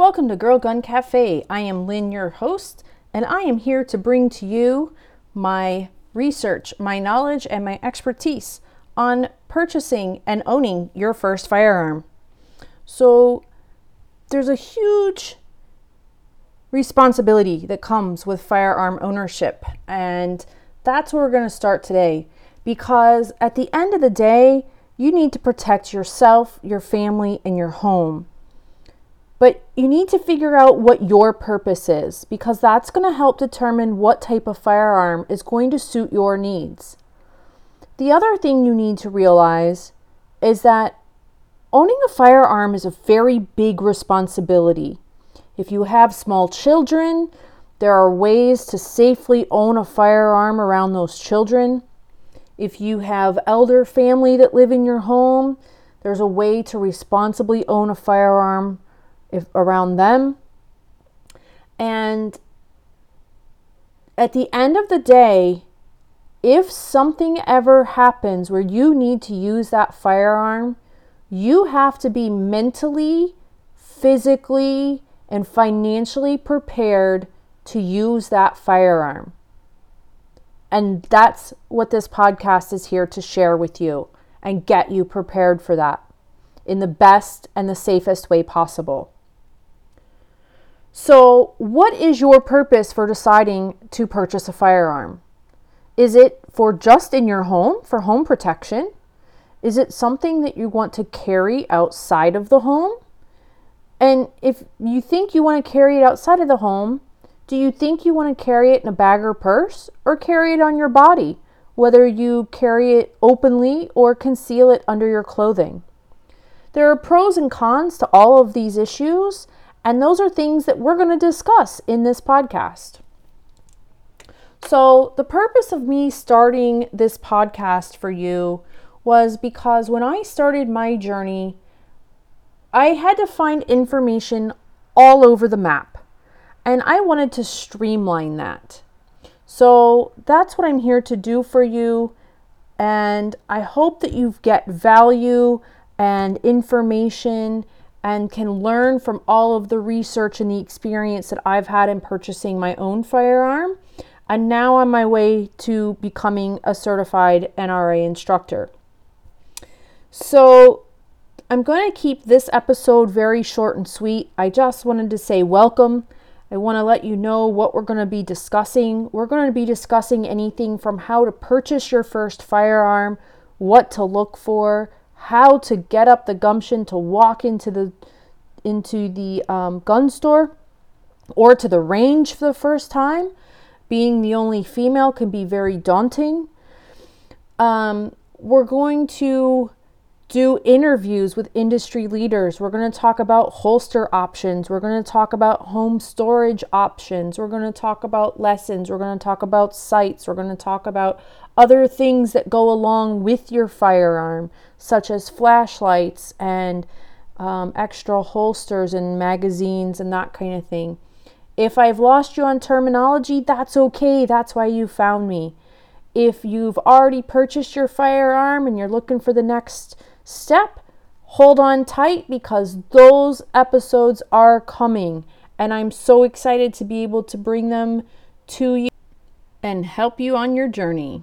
Welcome to Girl Gun Cafe. I am Lynn, your host, and I am here to bring to you my research, my knowledge, and my expertise on purchasing and owning your first firearm. So, there's a huge responsibility that comes with firearm ownership, and that's where we're going to start today because at the end of the day, you need to protect yourself, your family, and your home. But you need to figure out what your purpose is because that's going to help determine what type of firearm is going to suit your needs. The other thing you need to realize is that owning a firearm is a very big responsibility. If you have small children, there are ways to safely own a firearm around those children. If you have elder family that live in your home, there's a way to responsibly own a firearm if around them. And at the end of the day, if something ever happens where you need to use that firearm, you have to be mentally, physically, and financially prepared to use that firearm. And that's what this podcast is here to share with you and get you prepared for that in the best and the safest way possible. So, what is your purpose for deciding to purchase a firearm? Is it for just in your home for home protection? Is it something that you want to carry outside of the home? And if you think you want to carry it outside of the home, do you think you want to carry it in a bag or purse or carry it on your body, whether you carry it openly or conceal it under your clothing? There are pros and cons to all of these issues, and those are things that we're going to discuss in this podcast. So, the purpose of me starting this podcast for you was because when I started my journey, I had to find information all over the map, and I wanted to streamline that. So, that's what I'm here to do for you, and I hope that you get value and information and can learn from all of the research and the experience that I've had in purchasing my own firearm. And now on my way to becoming a certified NRA instructor. So, I'm going to keep this episode very short and sweet. I just wanted to say welcome. I want to let you know what we're going to be discussing. We're going to be discussing anything from how to purchase your first firearm, what to look for, how to get up the gumption to walk into the into the um, gun store or to the range for the first time. Being the only female can be very daunting. Um, we're going to do interviews with industry leaders. We're going to talk about holster options. We're going to talk about home storage options. We're going to talk about lessons. We're going to talk about sights. We're going to talk about other things that go along with your firearm, such as flashlights and um, extra holsters and magazines and that kind of thing. If I've lost you on terminology, that's okay. That's why you found me. If you've already purchased your firearm and you're looking for the next step, hold on tight because those episodes are coming. And I'm so excited to be able to bring them to you and help you on your journey.